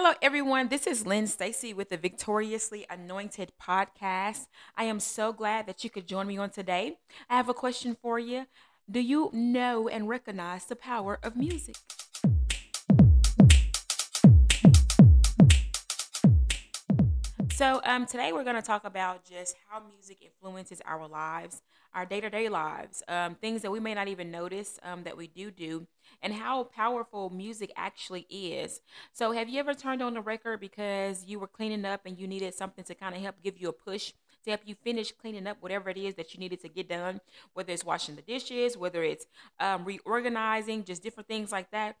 Hello, everyone. This is Lynn Stacy with the Victoriously Anointed podcast. I am so glad that you could join me on today. I have a question for you. Do you know and recognize the power of music? So, um, today we're going to talk about just how music influences our lives, our day to day lives, um, things that we may not even notice um, that we do do, and how powerful music actually is. So, have you ever turned on the record because you were cleaning up and you needed something to kind of help give you a push? To help you finish cleaning up whatever it is that you needed to get done, whether it's washing the dishes, whether it's um, reorganizing, just different things like that.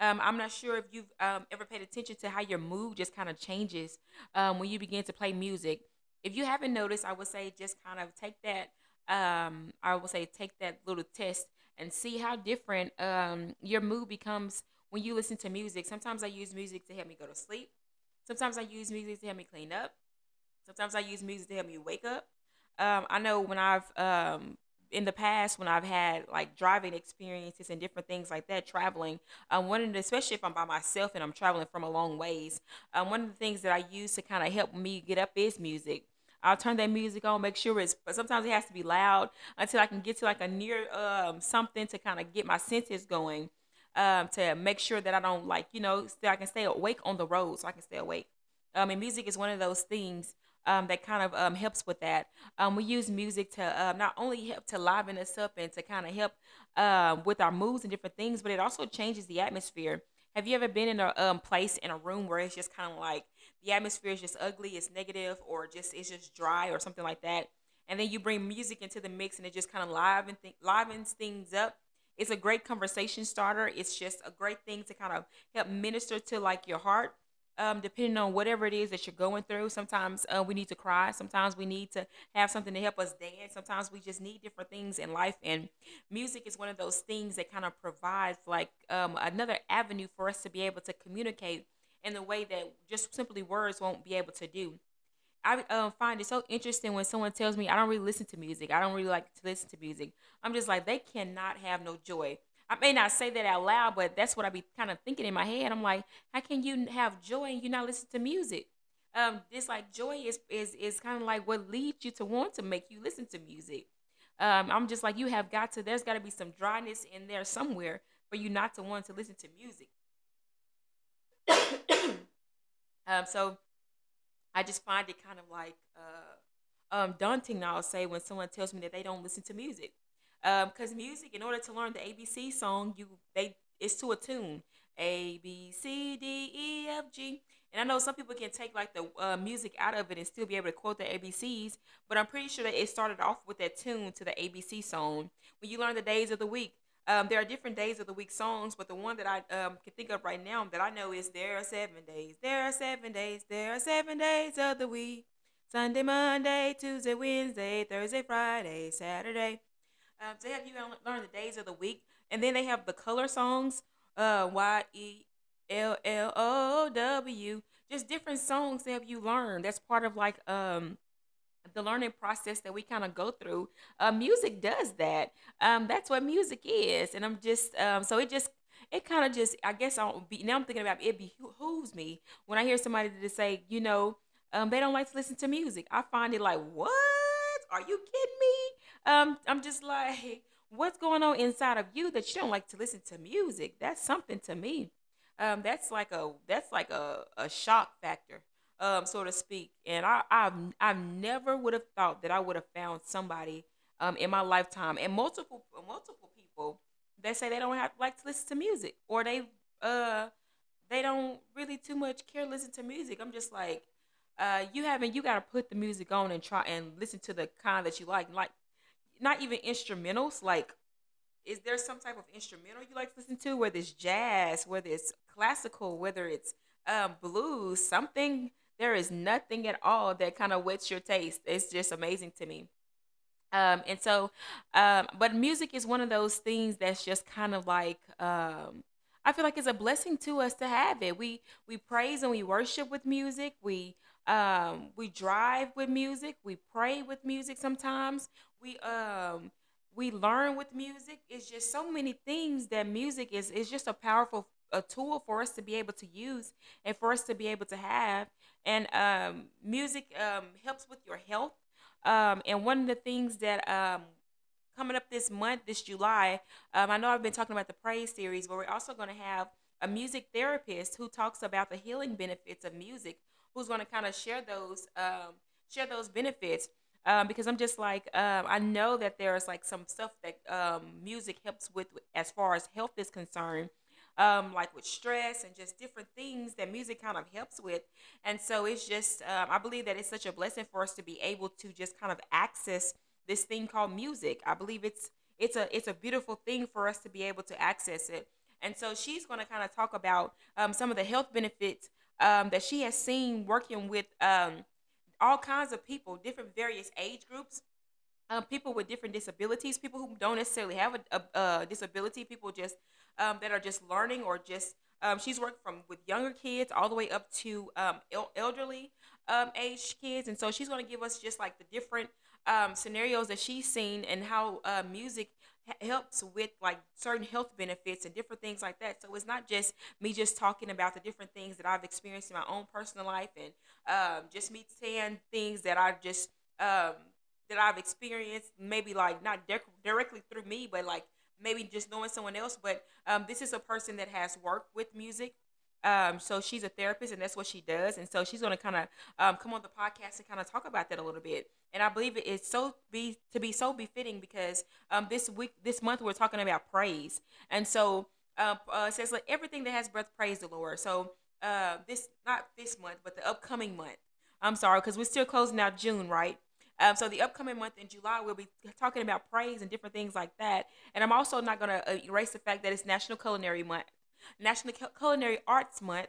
Um, I'm not sure if you've um, ever paid attention to how your mood just kind of changes um, when you begin to play music. If you haven't noticed, I would say just kind of take that. Um, I would say take that little test and see how different um, your mood becomes when you listen to music. Sometimes I use music to help me go to sleep. Sometimes I use music to help me clean up. Sometimes I use music to help me wake up. Um, I know when I've in the past when I've had like driving experiences and different things like that, traveling, um, one of the, especially if I'm by myself and I'm traveling from a long ways, um, one of the things that I use to kind of help me get up is music. I'll turn that music on, make sure it's, but sometimes it has to be loud until I can get to like a near um, something to kind of get my senses going, um, to make sure that I don't like, you know, I can stay awake on the road so I can stay awake. Um, and music is one of those things um, that kind of um, helps with that. Um, we use music to uh, not only help to liven us up and to kind of help uh, with our moods and different things, but it also changes the atmosphere. Have you ever been in a um, place in a room where it's just kind of like the atmosphere is just ugly, it's negative, or just it's just dry or something like that? And then you bring music into the mix and it just kind of liven th- livens things up. It's a great conversation starter. It's just a great thing to kind of help minister to like your heart um, depending on whatever it is that you're going through. Sometimes uh, we need to cry. Sometimes we need to have something to help us dance. Sometimes we just need different things in life. And music is one of those things that kind of provides like um, another avenue for us to be able to communicate in the way that just simply words won't be able to do. I uh, find it so interesting when someone tells me I don't really listen to music. I don't really like to listen to music. I'm just like they cannot have no joy. I may not say that out loud, but that's what I be kind of thinking in my head. I'm like, how can you have joy and you not listen to music? Um, like joy is is is kind of like what leads you to want to make you listen to music. Um, I'm just like you have got to. There's got to be some dryness in there somewhere for you not to want to listen to music. um, so I just find it kind of like uh, um, daunting. I'll say when someone tells me that they don't listen to music because um, music in order to learn the abc song you they it's to a tune a b c d e f g and i know some people can take like the uh, music out of it and still be able to quote the abcs but i'm pretty sure that it started off with that tune to the abc song when you learn the days of the week um, there are different days of the week songs, but the one that I um, can think of right now that I know is there are seven days. There are seven days. There are seven days of the week. Sunday, Monday, Tuesday, Wednesday, Thursday, Friday, Saturday um, to have you learn the days of the week, and then they have the color songs, uh, Y E L L O W, just different songs to help you learn. That's part of like um the learning process that we kind of go through. Uh, music does that. Um, that's what music is, and I'm just um, so it just it kind of just I guess I'll be now I'm thinking about it behooves me when I hear somebody to say you know um, they don't like to listen to music. I find it like what are you kidding me? Um, I'm just like, what's going on inside of you that you don't like to listen to music? That's something to me. Um, that's like a that's like a, a shock factor, um, so to speak. And I I've I never would have thought that I would have found somebody um, in my lifetime and multiple multiple people that say they don't have like to listen to music or they uh they don't really too much care to listen to music. I'm just like, uh, you haven't you got to put the music on and try and listen to the kind that you like. Like not even instrumentals. Like, is there some type of instrumental you like to listen to, whether it's jazz, whether it's classical, whether it's um, blues, something? There is nothing at all that kind of whets your taste. It's just amazing to me. Um, and so, um, but music is one of those things that's just kind of like, um, I feel like it's a blessing to us to have it. We we praise and we worship with music. We um, we drive with music. We pray with music sometimes. We um we learn with music. It's just so many things that music is is just a powerful a tool for us to be able to use and for us to be able to have. And um, music um, helps with your health. Um, and one of the things that um, coming up this month, this July, um, I know I've been talking about the praise series, but we're also going to have a music therapist who talks about the healing benefits of music, who's going to kind of share those um, share those benefits. Um, because I'm just like um, I know that there's like some stuff that um, music helps with as far as health is concerned, um, like with stress and just different things that music kind of helps with. And so it's just, um, I believe that it's such a blessing for us to be able to just kind of access this thing called music. I believe it's it's a it's a beautiful thing for us to be able to access it. And so she's going to kind of talk about um, some of the health benefits um, that she has seen working with um, all kinds of people, different various age groups, um, people with different disabilities, people who don't necessarily have a, a, a disability, people just um, that are just learning or just um, she's worked from with younger kids all the way up to um, el- elderly um, age kids, and so she's going to give us just like the different um, scenarios that she's seen and how uh, music helps with like certain health benefits and different things like that. So it's not just me just talking about the different things that I've experienced in my own personal life and um, just me saying things that I've just um, that I've experienced, maybe like not de- directly through me, but like maybe just knowing someone else. But um, this is a person that has worked with music. Um, so she's a therapist, and that's what she does. And so she's going to kind of um, come on the podcast and kind of talk about that a little bit. And I believe it is so be to be so befitting because um, this week, this month, we're talking about praise. And so uh, uh, it says like everything that has breath, praise the Lord. So uh, this not this month, but the upcoming month. I'm sorry because we're still closing out June, right? Um, so the upcoming month in July, we'll be talking about praise and different things like that. And I'm also not going to uh, erase the fact that it's National Culinary Month, National Culinary Arts Month.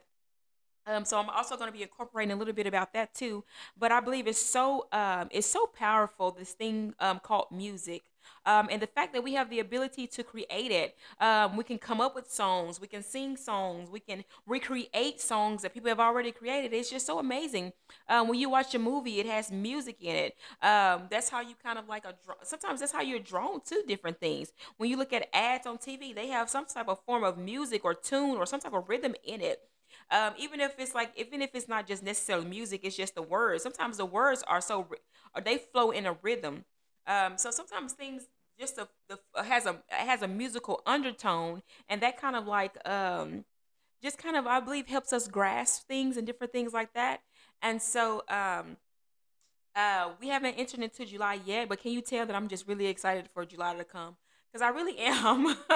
Um, so I'm also going to be incorporating a little bit about that too. But I believe it's so um, it's so powerful this thing um, called music um, and the fact that we have the ability to create it, um, we can come up with songs, we can sing songs, we can recreate songs that people have already created. It's just so amazing. Um, when you watch a movie, it has music in it. That's how you kind of like a. Sometimes that's how you're drawn to different things. When you look at ads on TV, they have some type of form of music or tune or some type of rhythm in it. Um, even if it's like even if it's not just necessarily music it's just the words sometimes the words are so or they flow in a rhythm um, so sometimes things just a, the has a has a musical undertone, and that kind of like um, just kind of I believe helps us grasp things and different things like that. And so um, uh, we haven't entered into July yet, but can you tell that I'm just really excited for July to come? Because I really am.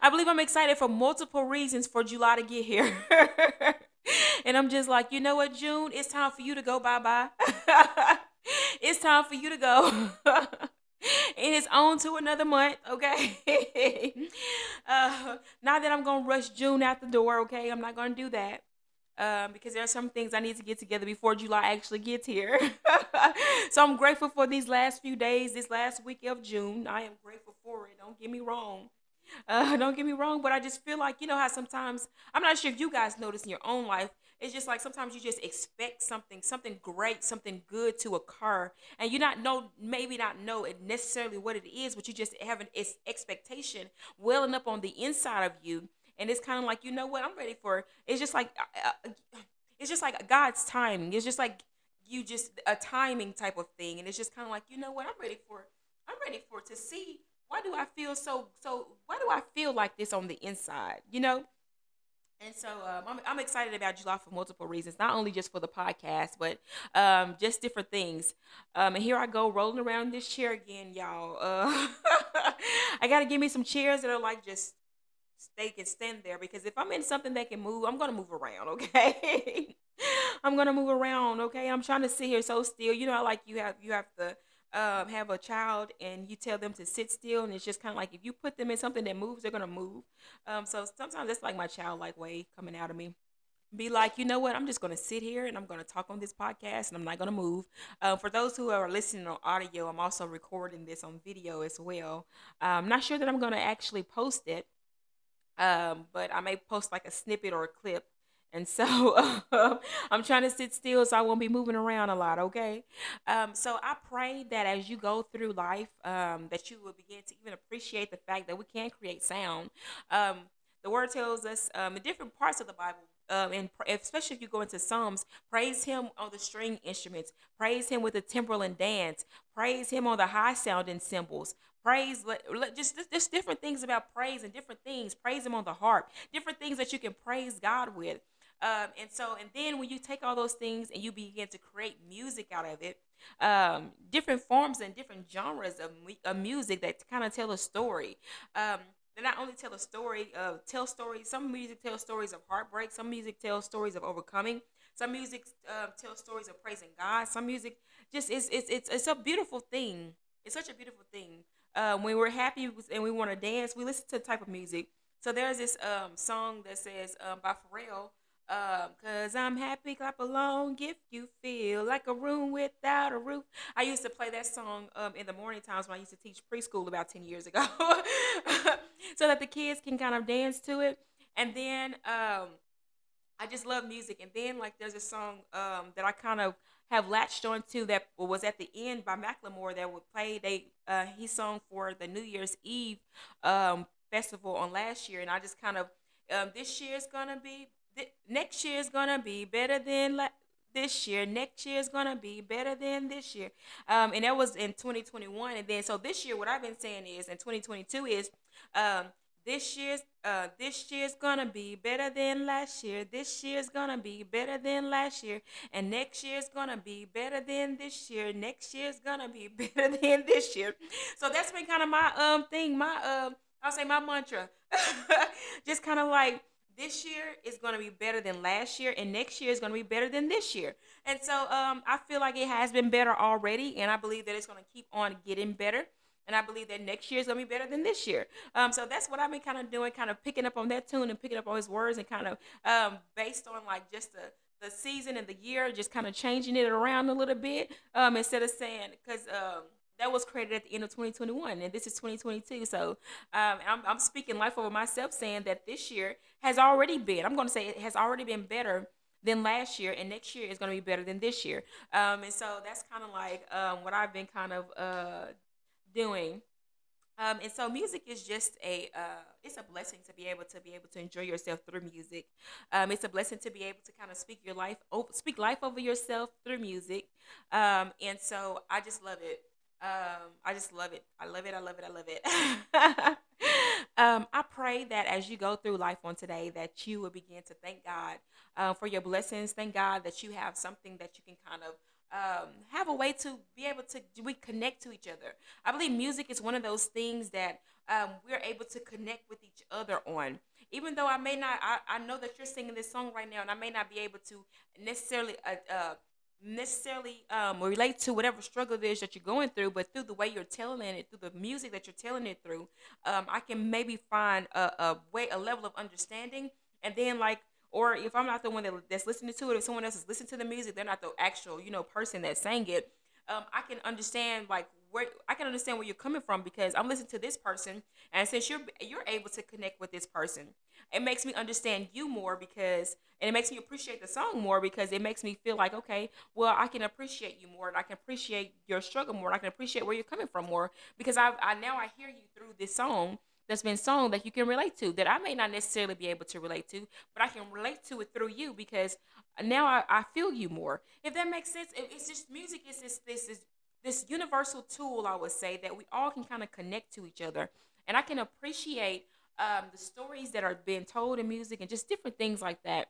I believe I'm excited for multiple reasons for July to get here. and I'm just like, you know what, June, it's time for you to go bye bye. it's time for you to go. and it's on to another month, okay? uh, not that I'm gonna rush June out the door, okay? I'm not gonna do that. Um, because there are some things I need to get together before July actually gets here. so I'm grateful for these last few days, this last week of June. I am grateful for it. Don't get me wrong. Uh, don't get me wrong, but I just feel like you know how sometimes I'm not sure if you guys notice in your own life. It's just like sometimes you just expect something, something great, something good to occur, and you not know, maybe not know it necessarily what it is, but you just have an expectation welling up on the inside of you, and it's kind of like you know what I'm ready for. It's just like uh, uh, it's just like God's timing. It's just like you just a timing type of thing, and it's just kind of like you know what I'm ready for. I'm ready for to see why do I feel so so why do I feel like this on the inside, you know? And so um, I'm, I'm excited about July for multiple reasons, not only just for the podcast, but um, just different things. Um, and here I go rolling around this chair again, y'all. Uh, I got to give me some chairs that are like just they can stand there because if I'm in something that can move, I'm gonna move around. Okay, I'm gonna move around. Okay, I'm trying to sit here so still. You know, like you have you have to um, have a child and you tell them to sit still, and it's just kind of like if you put them in something that moves, they're gonna move. Um, so sometimes that's like my childlike way coming out of me. Be like, you know what? I'm just gonna sit here and I'm gonna talk on this podcast, and I'm not gonna move. Um, for those who are listening on audio, I'm also recording this on video as well. I'm um, not sure that I'm gonna actually post it, um, but I may post like a snippet or a clip and so uh, I'm trying to sit still so I won't be moving around a lot, okay? Um, so I pray that as you go through life, um, that you will begin to even appreciate the fact that we can create sound. Um, The word tells us um, in different parts of the Bible, um, and especially if you go into Psalms, praise Him on the string instruments, praise Him with the timbrel and dance, praise Him on the high sounding cymbals, praise let, let- just just different things about praise and different things. Praise Him on the harp, different things that you can praise God with. Um, and so, and then when you take all those things and you begin to create music out of it, um, different forms and different genres of, of music that kind of tell a story. Um, they not only tell a story, uh, tell stories. Some music tells stories of heartbreak. Some music tells stories of overcoming. Some music uh, tells stories of praising God. Some music just it's it's it's, it's a beautiful thing. It's such a beautiful thing. Uh, when we're happy and we want to dance, we listen to the type of music. So there's this um, song that says um, by Pharrell, um, cause I'm happy, clap along if you feel like a room without a roof. I used to play that song um, in the morning times when I used to teach preschool about 10 years ago. so that the kids can kind of dance to it. And then um, I just love music. And then like there's a song um, that I kind of have latched onto that was at the end by Macklemore that would play. They uh, he sung for the New Year's Eve um, festival on last year, and I just kind of um, this year is gonna be th- next year is gonna be better than la- this year. Next year is gonna be better than this year, um, and that was in 2021. And then so this year, what I've been saying is in 2022 is um, this year's uh, this year's gonna be better than last year. This year's gonna be better than last year, and next year's gonna be better than this year. Next year's gonna be better than this year. So that's been kind of my um thing, my um I'll say my mantra. Just kind of like this year is going to be better than last year and next year is going to be better than this year and so um, i feel like it has been better already and i believe that it's going to keep on getting better and i believe that next year is going to be better than this year. Um, so that's what i've been kind of doing kind of picking up on that tune and picking up on his words and kind of um, based on like just the the season and the year just kind of changing it around a little bit um, instead of saying because um, that was created at the end of 2021 and this is 2022 so um, I'm, I'm speaking life over myself saying that this year has already been i'm going to say it has already been better than last year and next year is going to be better than this year. Um, and so that's kind of like um, what i've been kind of uh, doing um, and so music is just a uh, it's a blessing to be able to be able to enjoy yourself through music. Um, it's a blessing to be able to kind of speak your life speak life over yourself through music. Um, and so I just love it. Um, I just love it. I love it. I love it. I love it. um, I pray that as you go through life on today, that you will begin to thank God uh, for your blessings. Thank God that you have something that you can kind of um, have a way to be able to we connect to each other. I believe music is one of those things that um, we're able to connect with each other on. Even though I may not, I, I know that you're singing this song right now, and I may not be able to necessarily uh, uh, necessarily um, relate to whatever struggle it is that you're going through, but through the way you're telling it, through the music that you're telling it through, um, I can maybe find a, a way, a level of understanding, and then like, or if I'm not the one that, that's listening to it, if someone else is listening to the music, they're not the actual, you know, person that sang it. Um, I can understand like where I can understand where you're coming from because I'm listening to this person, and since you're you're able to connect with this person, it makes me understand you more because and it makes me appreciate the song more because it makes me feel like okay well i can appreciate you more and i can appreciate your struggle more and i can appreciate where you're coming from more because i, I now i hear you through this song that's been sung that you can relate to that i may not necessarily be able to relate to but i can relate to it through you because now i, I feel you more if that makes sense it's just music is this this is this universal tool i would say that we all can kind of connect to each other and i can appreciate um, the stories that are being told in music and just different things like that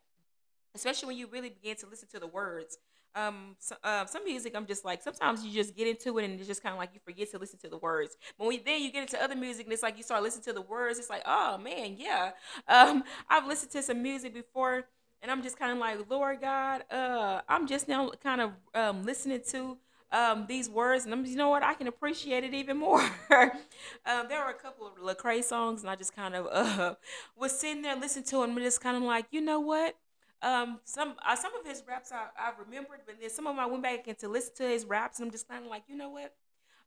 especially when you really begin to listen to the words. Um, so, uh, some music, I'm just like sometimes you just get into it and it's just kind of like you forget to listen to the words. But when then you get into other music and it's like you start listening to the words, it's like oh man, yeah. Um, I've listened to some music before and I'm just kind of like Lord God, uh, I'm just now kind of um, listening to um, these words, and I'm, you know what, I can appreciate it even more. um, there were a couple of Lecrae songs, and I just kind of uh, was sitting there listening to them, and just kind of like, you know what, um, some uh, some of his raps I, I remembered, but then some of them I went back and to listen to his raps, and I'm just kind of like, you know what?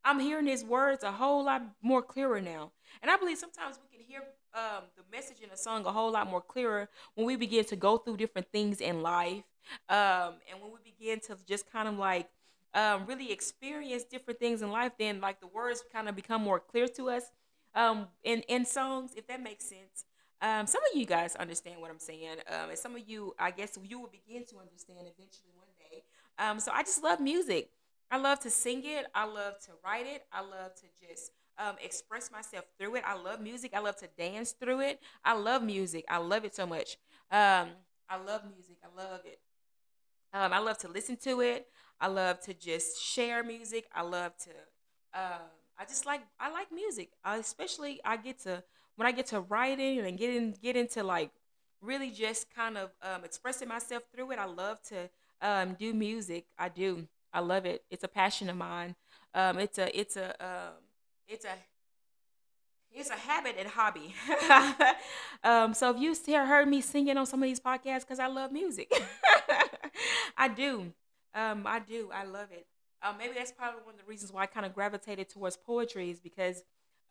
I'm hearing his words a whole lot more clearer now, and I believe sometimes we can hear um, the message in a song a whole lot more clearer when we begin to go through different things in life, um, and when we begin to just kind of like um, really experience different things in life. Then like the words kind of become more clear to us um, in in songs, if that makes sense. Um, some of you guys understand what I'm saying, um, and some of you, I guess, you will begin to understand eventually one day. Um, so I just love music. I love to sing it. I love to write it. I love to just um, express myself through it. I love music. I love to dance through it. I love music. I love it so much. Um, I love music. I love it. Um, I love to listen to it. I love to just share music. I love to. Uh, I just like I like music. I, especially I get to when I get to writing and get in get into like really just kind of um, expressing myself through it. I love to um, do music. I do. I love it. It's a passion of mine. Um, it's a it's a um, it's a it's a habit and hobby. um, so if you heard me singing on some of these podcasts, because I love music, I do. Um, I do. I love it. Um, maybe that's probably one of the reasons why I kind of gravitated towards poetry is because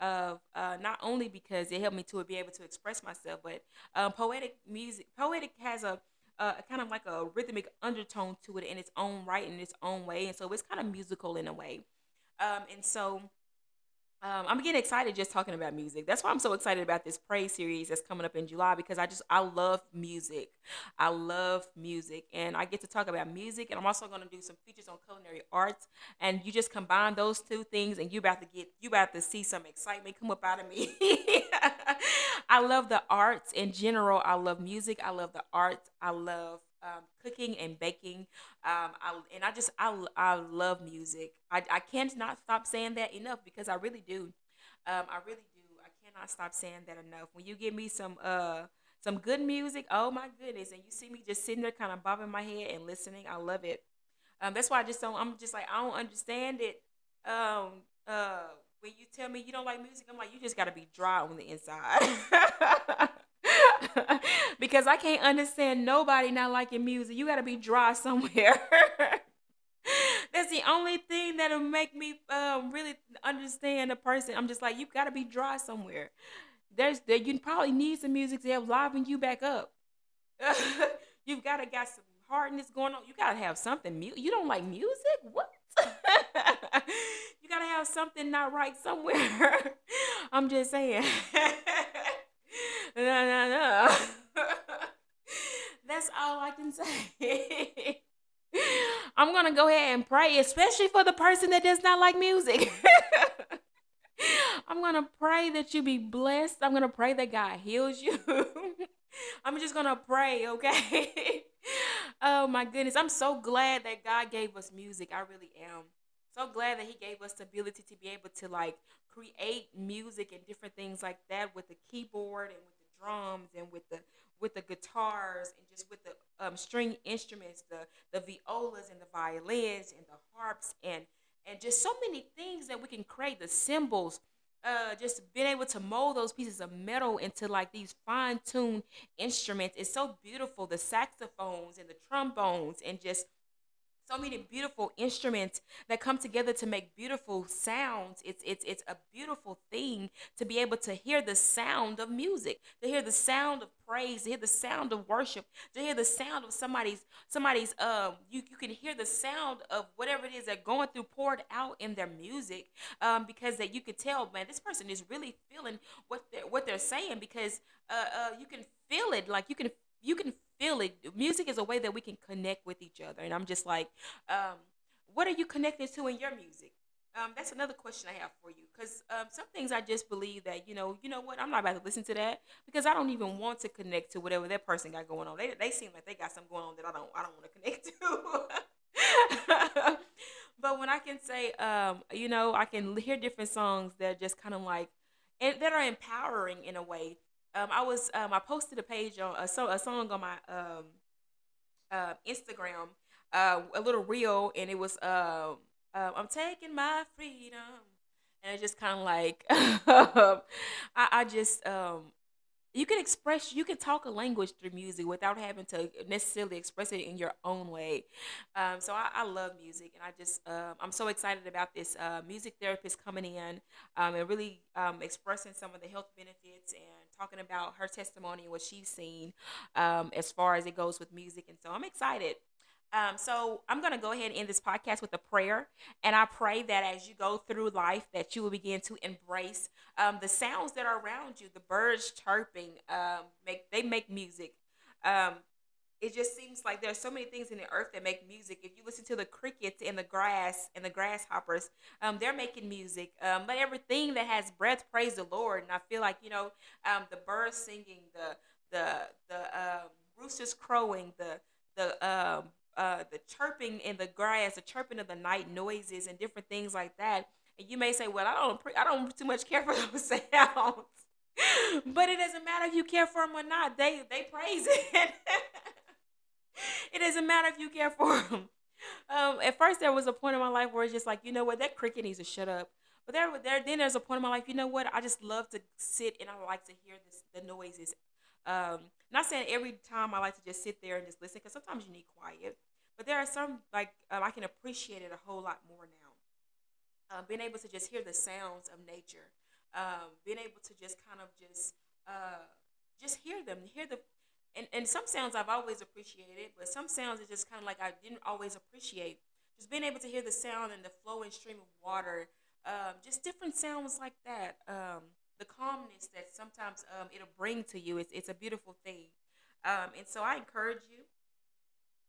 of uh, not only because it helped me to be able to express myself, but um, poetic music. Poetic has a, a kind of like a rhythmic undertone to it in its own right, in its own way, and so it's kind of musical in a way. Um, and so um, I'm getting excited just talking about music. That's why I'm so excited about this praise series that's coming up in July because I just I love music. I love music, and I get to talk about music. And I'm also going to do some features on culinary arts. And you just combine those two things, and you about to get you about to see some excitement come up out of me. I love the arts in general. I love music. I love the arts. I love um, cooking and baking. Um, I, and I just I, I love music. I, I can't not stop saying that enough because I really do. Um, I really do. I cannot stop saying that enough. When you give me some uh some good music, oh my goodness, and you see me just sitting there kind of bobbing my head and listening, I love it. Um, that's why I just don't. I'm just like I don't understand it. Um, uh, when you tell me you don't like music, I'm like you just got to be dry on the inside. because I can't understand nobody not liking music. You got to be dry somewhere. That's the only thing that'll make me um, really understand a person. I'm just like, you got to be dry somewhere. There's there you probably need some music to help liven you back up. You've got to got some hardness going on. You got to have something. You don't like music? What? you got to have something not right somewhere. I'm just saying no, no, no. That's all I can say. I'm gonna go ahead and pray, especially for the person that does not like music. I'm gonna pray that you be blessed. I'm gonna pray that God heals you. I'm just gonna pray, okay? oh my goodness. I'm so glad that God gave us music. I really am. So glad that He gave us the ability to be able to like create music and different things like that with the keyboard and with the drums and with the with the guitars and just with the um, string instruments, the the violas and the violins and the harps and and just so many things that we can create. The cymbals, uh, just being able to mold those pieces of metal into like these fine tuned instruments is so beautiful. The saxophones and the trombones and just so many beautiful instruments that come together to make beautiful sounds. It's it's it's a beautiful thing to be able to hear the sound of music, to hear the sound of praise, to hear the sound of worship, to hear the sound of somebody's somebody's um you, you can hear the sound of whatever it is they're going through poured out in their music um because that you could tell man this person is really feeling what they're what they're saying because uh, uh you can feel it like you can you can feel it. Music is a way that we can connect with each other. And I'm just like, um, what are you connected to in your music? Um, that's another question I have for you because um, some things I just believe that you know, you know what, I'm not about to listen to that because I don't even want to connect to whatever that person got going on. They, they seem like they got something going on that I don't I don't want to connect to. but when I can say, um, you know, I can hear different songs that are just kind of like and that are empowering in a way um, I was um, I posted a page on a, so, a song on my um, uh, Instagram, uh, a little reel, and it was uh, I'm taking my freedom, and it's just kind of like I, I just um, you can express you can talk a language through music without having to necessarily express it in your own way. Um, so I, I, love music and i just um, i'm so excited about this uh, music therapist coming in um, and really um, expressing some of the health benefits and talking about her testimony and what she's seen um, as far as it goes with music. And so i'm excited Um, so I'm going to go ahead and end this podcast with a prayer, and I pray that as you go through life, that you will begin to embrace um, the sounds that are around you. The birds chirping, um, make they make music. Um, it just seems like there's so many things in the earth that make music. If you listen to the crickets and the grass and the grasshoppers, um, they're making music. Um, but everything that has breath, praise the Lord. And I feel like you know, the birds singing, the the the roosters crowing, the the um, uh, the chirping in the grass, the chirping of the night noises, and different things like that. And you may say, "Well, I don't, I don't too much care for those sounds." but it doesn't matter if you care for them or not. They they praise it. it doesn't matter if you care for them. Um, at first, there was a point in my life where it's just like, you know what, that cricket needs to shut up. But there, there, then there's a point in my life, you know what, I just love to sit and I like to hear this, the noises. Um, not saying every time I like to just sit there and just listen, because sometimes you need quiet. But there are some like um, I can appreciate it a whole lot more now. Um, being able to just hear the sounds of nature, um, being able to just kind of just uh, just hear them, hear the and, and some sounds I've always appreciated, but some sounds are just kind of like I didn't always appreciate. Just being able to hear the sound and the flowing stream of water, um, just different sounds like that. Um, the calmness that sometimes um, it'll bring to you, it's, it's a beautiful thing. Um, and so I encourage you,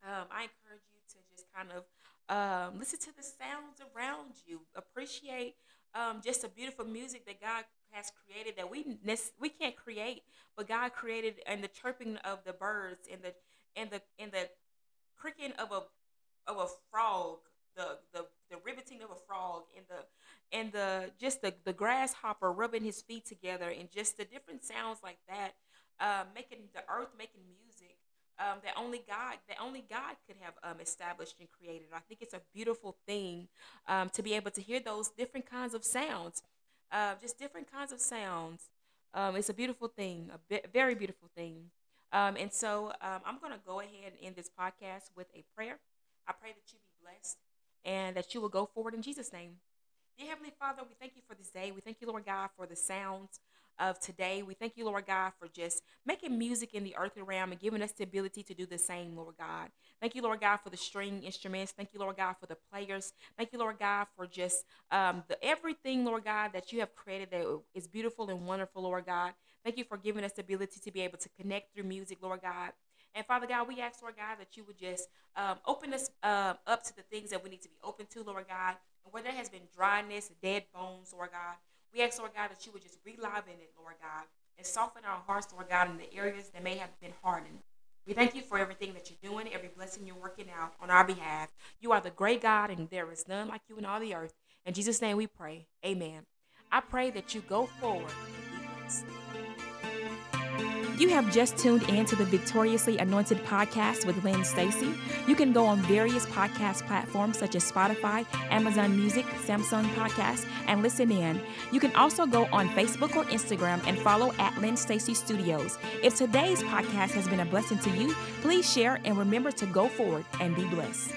um, I encourage you to just kind of um, listen to the sounds around you, appreciate um, just the beautiful music that God has created that we we can't create, but God created, and the chirping of the birds and the and the and the cricking of a of a frog, the the the riveting of a frog, and the and the just the the grasshopper rubbing his feet together, and just the different sounds like that, uh, making the earth making music. Um, that only God, that only God could have um, established and created. I think it's a beautiful thing um, to be able to hear those different kinds of sounds uh, just different kinds of sounds. Um, it's a beautiful thing, a be- very beautiful thing. Um, and so um, I'm going to go ahead and end this podcast with a prayer. I pray that you be blessed and that you will go forward in Jesus' name. Dear Heavenly Father, we thank you for this day. We thank you, Lord God, for the sounds of today. We thank you, Lord God, for just making music in the earthly realm and giving us the ability to do the same, Lord God. Thank you, Lord God, for the string instruments. Thank you, Lord God, for the players. Thank you, Lord God, for just um, the everything, Lord God, that you have created that is beautiful and wonderful, Lord God. Thank you for giving us the ability to be able to connect through music, Lord God. And Father God, we ask, Lord God, that you would just um, open us uh, up to the things that we need to be open to, Lord God. And where there has been dryness, dead bones, Lord God, we ask, Lord God, that you would just relive in it, Lord God, and soften our hearts, Lord God, in the areas that may have been hardened. We thank you for everything that you're doing, every blessing you're working out on our behalf. You are the great God, and there is none like you in all the earth. In Jesus' name we pray. Amen. I pray that you go forward be blessed. You have just tuned in to the Victoriously Anointed podcast with Lynn Stacy. You can go on various podcast platforms such as Spotify, Amazon Music, Samsung Podcast, and listen in. You can also go on Facebook or Instagram and follow at Lynn Stacy Studios. If today's podcast has been a blessing to you, please share and remember to go forward and be blessed.